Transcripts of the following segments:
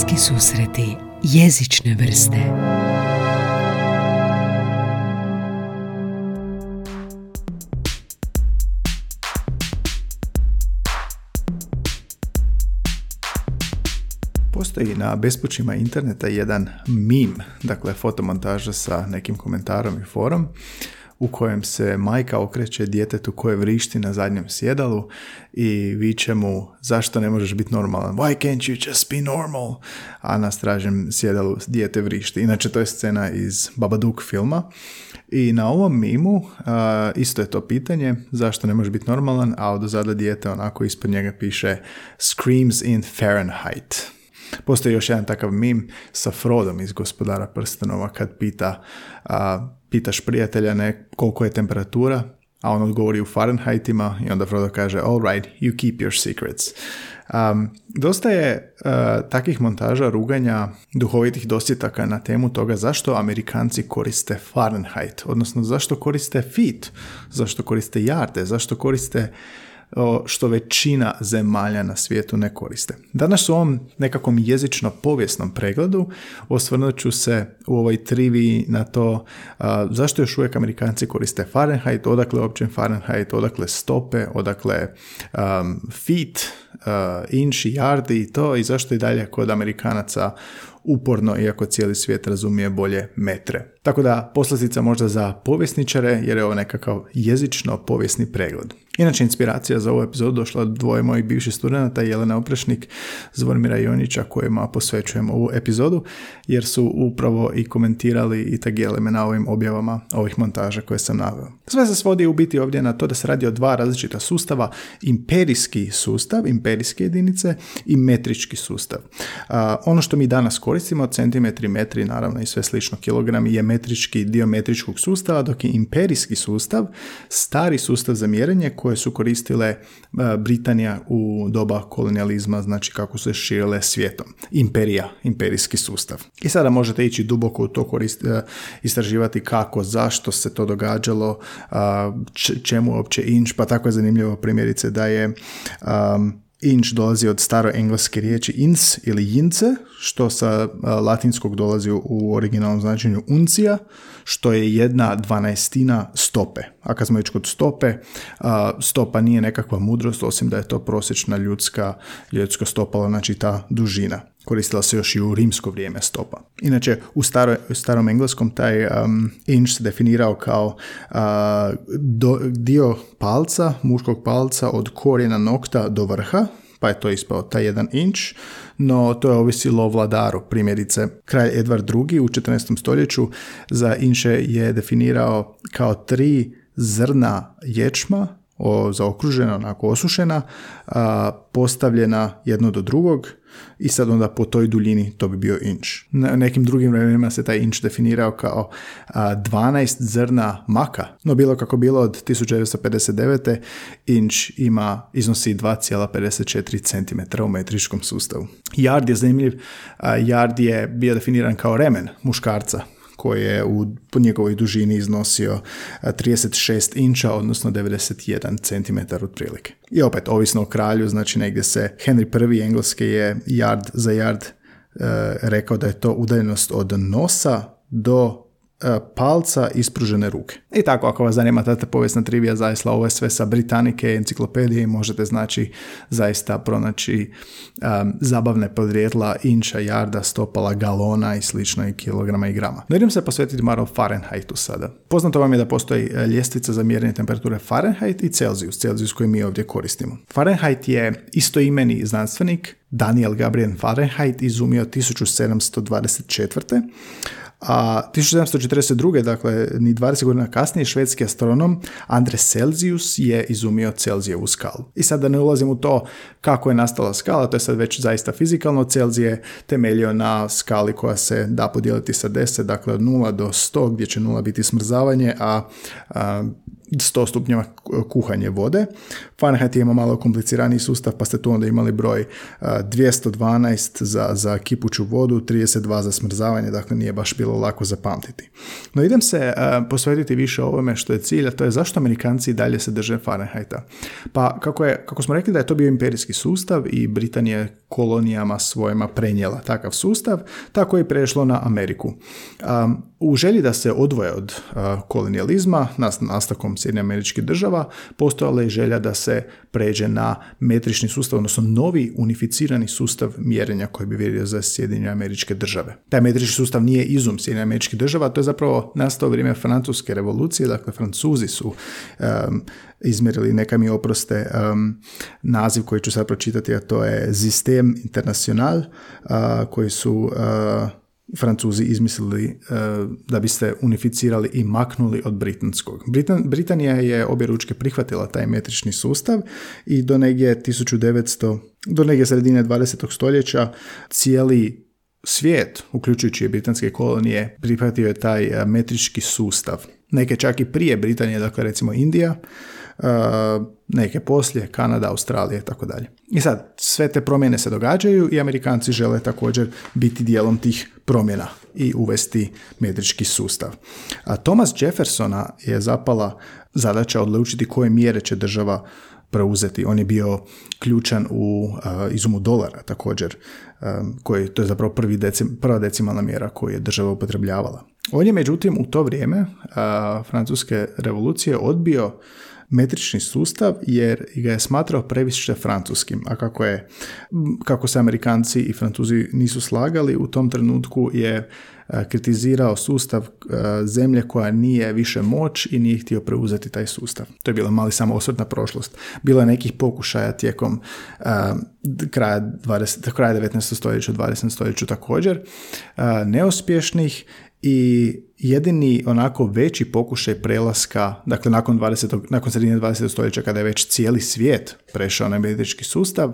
Bliski susreti jezične vrste. Postoji na bespućima interneta jedan meme, dakle fotomontaža sa nekim komentarom i forom u kojem se majka okreće djetetu koje vrišti na zadnjem sjedalu i viče mu zašto ne možeš biti normalan? Why can't you just be normal? A na stražem sjedalu dijete vrišti. Inače to je scena iz Babadook filma. I na ovom mimu isto je to pitanje zašto ne možeš biti normalan, a od dijete onako ispod njega piše Screams in Fahrenheit. Postoji još jedan takav mim sa Frodom iz Gospodara prstenova kad pita, a, pitaš prijatelja ne koliko je temperatura, a on odgovori u Fahrenheitima i onda Frodo kaže all right, you keep your secrets. Um, dosta je takvih montaža ruganja duhovitih dosjetaka na temu toga zašto Amerikanci koriste Fahrenheit, odnosno zašto koriste feet, zašto koriste jarde, zašto koriste što većina zemalja na svijetu ne koriste. Danas u ovom nekakvom jezično-povijesnom pregledu osvrnut ću se u ovoj triviji na to zašto još uvijek Amerikanci koriste Fahrenheit, odakle uopće Fahrenheit, odakle stope, odakle um, feet, uh, inch i yardi i to i zašto i dalje kod Amerikanaca uporno, iako cijeli svijet razumije bolje metre. Tako da poslastica možda za povjesničare, jer je ovo nekakav jezično-povijesni pregled. Inače, inspiracija za ovu epizodu došla od dvoje mojih bivših studenta, Jelena Oprešnik, Zvonimira Jonića, kojima posvećujem ovu epizodu, jer su upravo i komentirali i tagijali me na ovim objavama ovih montaža koje sam naveo. Sve se svodi u biti ovdje na to da se radi o dva različita sustava, imperijski sustav, imperijske jedinice i metrički sustav. ono što mi danas koristimo, centimetri, metri, naravno i sve slično kilogrami, je metrički dio metričkog sustava, dok je imperijski sustav stari sustav za mjerenje koje su koristile e, Britanija u doba kolonializma, znači kako su se širile svijetom. Imperija, imperijski sustav. I sada možete ići duboko u to korist, e, istraživati kako, zašto se to događalo, čemu uopće inč, pa tako je zanimljivo primjerice da je Inch dolazi od staro engleske riječi ins ili jince, što sa latinskog dolazi u originalnom značenju uncija, što je jedna dvanaestina stope. A kad smo već kod stope, stopa nije nekakva mudrost, osim da je to prosječna ljudska, ljudska stopala, znači ta dužina. Koristila se još i u rimsko vrijeme stopa. Inače, u, staro, starom engleskom taj um, inch se definirao kao dio palca, muškog palca od korijena nokta do vrha, pa je to ispao taj jedan inč, no to je ovisilo o vladaru. Primjerice, kralj Edvard II. u 14. stoljeću za inše je definirao kao tri zrna ječma zaokružena, onako osušena, postavljena jedno do drugog i sad onda po toj duljini to bi bio inč. Na nekim drugim vremenima se taj inč definirao kao a, 12 zrna maka, no bilo kako bilo od 1959. inč ima, iznosi 2,54 cm u metričkom sustavu. Yard je zanimljiv, a, yard je bio definiran kao remen muškarca, koji je u njegovoj dužini iznosio 36 inča, odnosno 91 cm otprilike. I opet, ovisno o kralju, znači negdje se Henry I engleski je yard za yard rekao da je to udaljenost od nosa do E, palca ispružene ruke. I tako, ako vas zanima ta povijesna trivija, zaista ovo je sve sa Britanike, enciklopedije možete znači zaista pronaći um, zabavne podrijetla inča, jarda, stopala, galona i slično i kilograma i grama. No idem se posvetiti malo Fahrenheitu sada. Poznato vam je da postoji e, ljestvica za mjerenje temperature Fahrenheit i Celsius, Celsius koji mi ovdje koristimo. Fahrenheit je istoimeni znanstvenik Daniel Gabriel Fahrenheit izumio 1724 a 1742. dakle ni 20 godina kasnije švedski astronom Andre Celsius je izumio Celzijevu skalu. I sad da ne ulazim u to kako je nastala skala, to je sad već zaista fizikalno. Celzij je temeljio na skali koja se da podijeliti sa 10, dakle od 0 do 100 gdje će 0 biti smrzavanje, a, a 100 stupnjeva kuhanje vode. Fahrenheit je malo kompliciraniji sustav, pa ste tu onda imali broj 212 za, za kipuću vodu, 32 za smrzavanje, dakle nije baš bilo lako zapamtiti. No idem se posvetiti više ovome što je cilj, a to je zašto Amerikanci dalje se drže Fahrenheita. Pa kako, je, kako smo rekli da je to bio imperijski sustav i Britanija kolonijama svojima prenijela takav sustav, tako je prešlo na Ameriku. U želji da se odvoje od kolonijalizma, nastavkom Sjedinja američkih država, postojala je želja da se pređe na metrični sustav, odnosno novi unificirani sustav mjerenja koji bi vidio za Sjedinje američke države. Taj metrični sustav nije izum Sjedinja američkih država, to je zapravo nastao vrijeme francuske revolucije, dakle Francuzi su um, izmjerili, neka mi oproste naziv koji ću sad pročitati, a to je System International, koji su Francuzi izmislili uh, da biste unificirali i maknuli od britanskog. Britan, Britanija je obje ručke prihvatila taj metrični sustav i do negdje 1900, do negdje sredine 20. stoljeća cijeli svijet, uključujući britanske kolonije, prihvatio je taj metrički sustav. Neke čak i prije Britanije, dakle recimo Indija, neke poslije, Kanada, Australija i tako dalje. I sad, sve te promjene se događaju i Amerikanci žele također biti dijelom tih promjena i uvesti metrički sustav. A Thomas Jeffersona je zapala zadaća odlučiti koje mjere će država preuzeti. On je bio ključan u izumu dolara također, koji, to je zapravo prvi decim, prva decimalna mjera koju je država upotrebljavala. On je međutim u to vrijeme francuske revolucije odbio metrični sustav jer ga je smatrao previše francuskim, a kako je kako se Amerikanci i Francuzi nisu slagali, u tom trenutku je e, kritizirao sustav e, zemlje koja nije više moć i nije htio preuzeti taj sustav. To je bilo mali samo osvrt prošlost. Bilo je nekih pokušaja tijekom uh, kraja, 20, kraja 19. stoljeća, 20. stoljeću također, neuspješnih i jedini onako veći pokušaj prelaska, dakle nakon, 20, nakon sredine 20. stoljeća kada je već cijeli svijet prešao na američki sustav,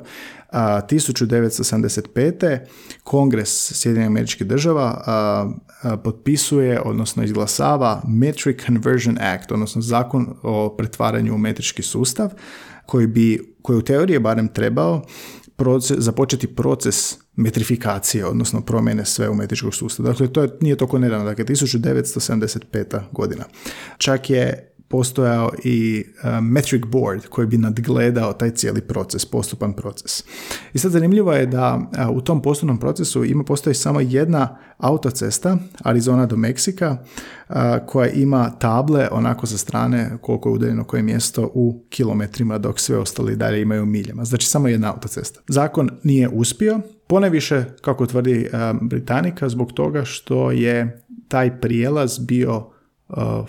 a, 1975. Kongres Sjedinjenih američkih država a, potpisuje, odnosno izglasava Metric Conversion Act, odnosno zakon o pretvaranju u metrički sustav, koji bi, koji u teoriji barem trebao proces, započeti proces metrifikacije, odnosno promjene sve u metričkog sustava. Dakle, to je, nije toko nedavno, dakle, 1975. godina. Čak je postojao i uh, metric board koji bi nadgledao taj cijeli proces, postupan proces. I sad zanimljivo je da uh, u tom postupnom procesu ima postoji samo jedna autocesta Arizona do Meksika uh, koja ima table onako sa strane koliko je udaljeno koje mjesto u kilometrima dok sve ostali dalje imaju miljama. Znači samo jedna autocesta. Zakon nije uspio, poneviše kako tvrdi Britanika zbog toga što je taj prijelaz bio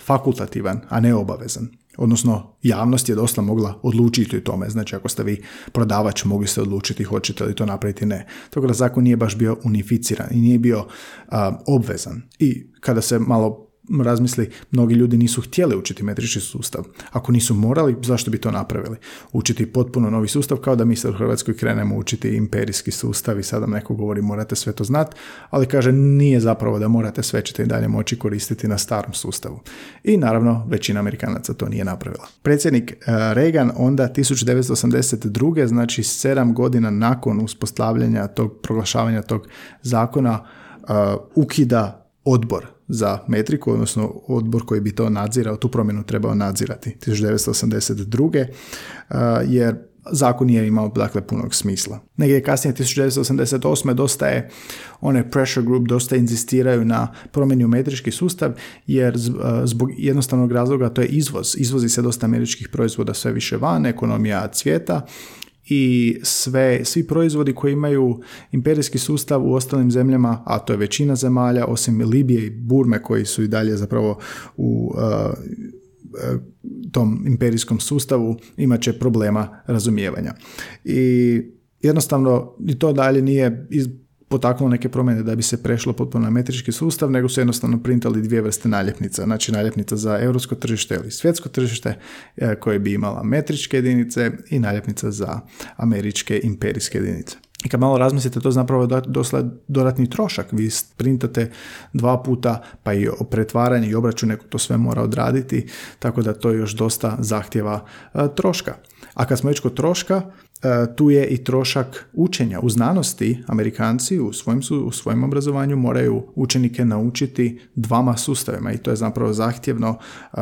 fakultativan, a ne obavezan. Odnosno, javnost je dosta mogla odlučiti o tome. Znači, ako ste vi prodavač, mogli ste odlučiti hoćete li to napraviti, ne. Toga da zakon nije baš bio unificiran i nije bio uh, obvezan. I kada se malo razmisli, mnogi ljudi nisu htjeli učiti metrični sustav. Ako nisu morali, zašto bi to napravili? Učiti potpuno novi sustav, kao da mi sad u Hrvatskoj krenemo učiti imperijski sustav i sada neko govori morate sve to znati, ali kaže nije zapravo da morate sve ćete i dalje moći koristiti na starom sustavu. I naravno, većina Amerikanaca to nije napravila. Predsjednik eh, Reagan onda 1982. znači sedam godina nakon uspostavljanja tog proglašavanja tog zakona eh, ukida odbor za metriku, odnosno odbor koji bi to nadzirao, tu promjenu trebao nadzirati 1982. jer zakon nije imao dakle punog smisla. Negdje kasnije 1988. dosta je one pressure group dosta inzistiraju na promjeni metrički sustav jer zbog jednostavnog razloga to je izvoz. Izvozi se dosta američkih proizvoda sve više van, ekonomija cvijeta i sve, svi proizvodi koji imaju imperijski sustav u ostalim zemljama, a to je većina zemalja, osim Libije i Burme koji su i dalje zapravo u uh, uh, tom imperijskom sustavu imat će problema razumijevanja. I jednostavno i to dalje nije iz, potaknulo neke promjene da bi se prešlo potpuno na metrički sustav, nego su jednostavno printali dvije vrste naljepnica. Znači naljepnica za europsko tržište ili svjetsko tržište e, koje bi imala metričke jedinice i naljepnica za američke imperijske jedinice. I kad malo razmislite, to zapravo dosta dodatni trošak. Vi printate dva puta, pa i pretvaranje i obračun neko to sve mora odraditi, tako da to još dosta zahtjeva e, troška. A kad smo već kod troška, tu je i trošak učenja. U znanosti Amerikanci u svojem, u svojem obrazovanju moraju učenike naučiti dvama sustavima i to je zapravo zahtjevno e,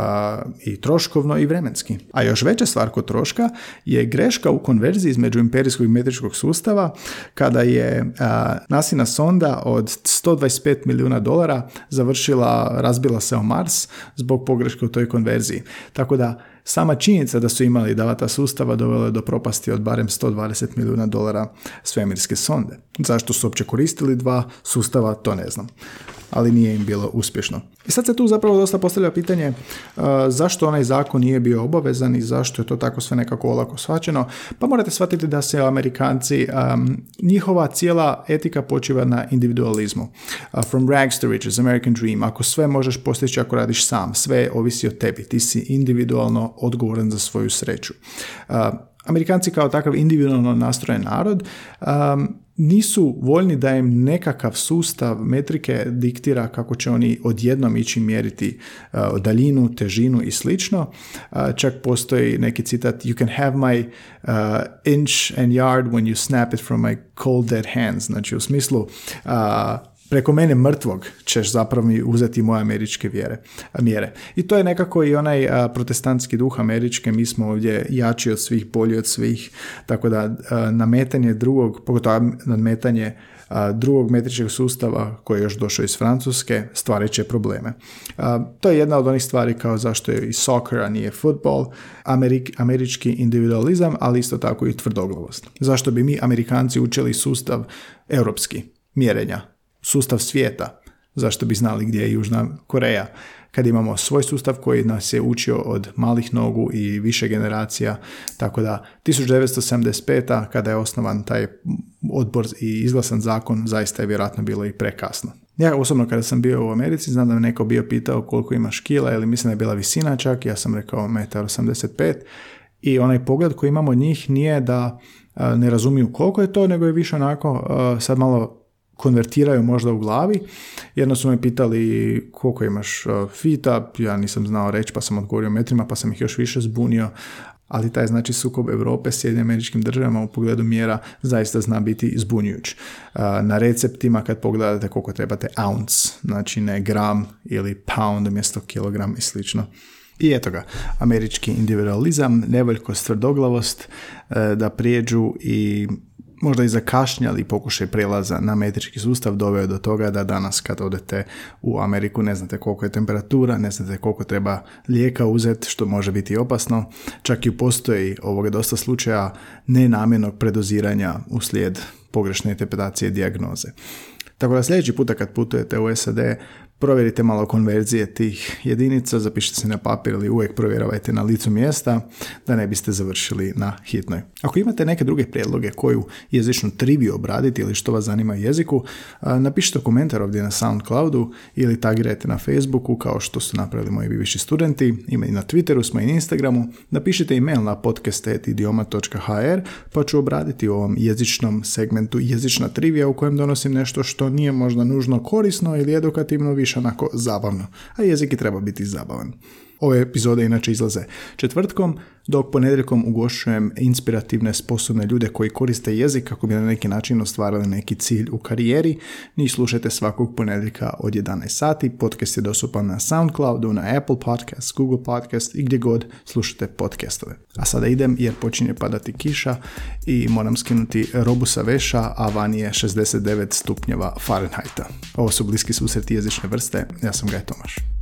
i troškovno i vremenski. A još veća stvar kod troška je greška u konverziji između imperijskog i metričkog sustava kada je uh, nasina sonda od 125 milijuna dolara završila, razbila se o Mars zbog pogreške u toj konverziji. Tako da Sama činjenica da su imali davata sustava dovela je do propasti od barem 120 milijuna dolara svemirske sonde. Zašto su uopće koristili dva sustava, to ne znam ali nije im bilo uspješno. I sad se tu zapravo dosta postavlja pitanje uh, zašto onaj zakon nije bio obavezan i zašto je to tako sve nekako olako shvaćeno. Pa morate shvatiti da se Amerikanci, um, njihova cijela etika počiva na individualizmu. Uh, from rags to riches, American dream. Ako sve možeš postići ako radiš sam, sve ovisi o tebi. Ti si individualno odgovoran za svoju sreću. Uh, Amerikanci kao takav individualno nastrojen narod um, nisu voljni da im nekakav sustav metrike diktira kako će oni odjednom ići mjeriti uh, daljinu, težinu i slično. Uh, čak postoji neki citat You can have my uh, inch and yard when you snap it from my cold dead hands. Znači u smislu preko mene mrtvog ćeš zapravo mi uzeti moje američke vjere, mjere. I to je nekako i onaj protestantski duh američke, mi smo ovdje jači od svih, bolji od svih, tako da nametanje drugog, pogotovo nametanje drugog metričkog sustava koji je još došao iz Francuske stvarit će probleme. To je jedna od onih stvari kao zašto je i soccer, a nije futbol, američki individualizam, ali isto tako i tvrdoglavost. Zašto bi mi Amerikanci učili sustav europski mjerenja sustav svijeta. Zašto bi znali gdje je Južna Koreja? Kad imamo svoj sustav koji nas je učio od malih nogu i više generacija, tako da 1975. kada je osnovan taj odbor i izglasan zakon, zaista je vjerojatno bilo i prekasno. Ja osobno kada sam bio u Americi, znam da me neko bio pitao koliko imaš kila ili mislim da je bila visina čak, ja sam rekao 1,85 i onaj pogled koji imamo od njih nije da ne razumiju koliko je to, nego je više onako sad malo konvertiraju možda u glavi. Jedno su me pitali koliko imaš uh, fita, ja nisam znao reći pa sam odgovorio metrima pa sam ih još više zbunio, ali taj znači sukob Europe s jednim američkim državama u pogledu mjera zaista zna biti zbunjujuć. Uh, na receptima kad pogledate koliko trebate ounce, znači ne gram ili pound umjesto kilogram i slično. I eto ga, američki individualizam, nevoljkost, tvrdoglavost uh, da prijeđu i možda i zakašnjali pokušaj prelaza na metrički sustav doveo do toga da danas kad odete u Ameriku ne znate koliko je temperatura, ne znate koliko treba lijeka uzeti, što može biti opasno. Čak i postoji ovoga dosta slučaja nenamjernog predoziranja uslijed pogrešne interpretacije dijagnoze. Tako da sljedeći puta kad putujete u SAD, Provjerite malo konverzije tih jedinica, zapišite se na papir ili uvijek provjeravajte na licu mjesta da ne biste završili na hitnoj. Ako imate neke druge prijedloge koju jezičnu triviju obraditi ili što vas zanima jeziku, napišite komentar ovdje na SoundCloudu ili tagirajte na Facebooku kao što su napravili moji bivši studenti. Ima i na Twitteru smo i na Instagramu. Napišite email na podcast.idioma.hr pa ću obraditi u ovom jezičnom segmentu jezična trivija u kojem donosim nešto što nije možda nužno korisno ili edukativno više onako zabavno, a jezik i treba biti zabavan. Ove epizode inače izlaze četvrtkom, dok ponedjeljkom ugošujem inspirativne, sposobne ljude koji koriste jezik kako bi na neki način ostvarili neki cilj u karijeri. Njih slušajte svakog ponedjeljka od 11 sati. Podcast je dostupan na Soundcloudu, na Apple Podcast, Google Podcast i gdje god slušate podcastove. A sada idem jer počinje padati kiša i moram skinuti robu sa veša, a van je 69 stupnjeva Fahrenheita. Ovo su bliski susreti jezične vrste. Ja sam Gaj Tomaš.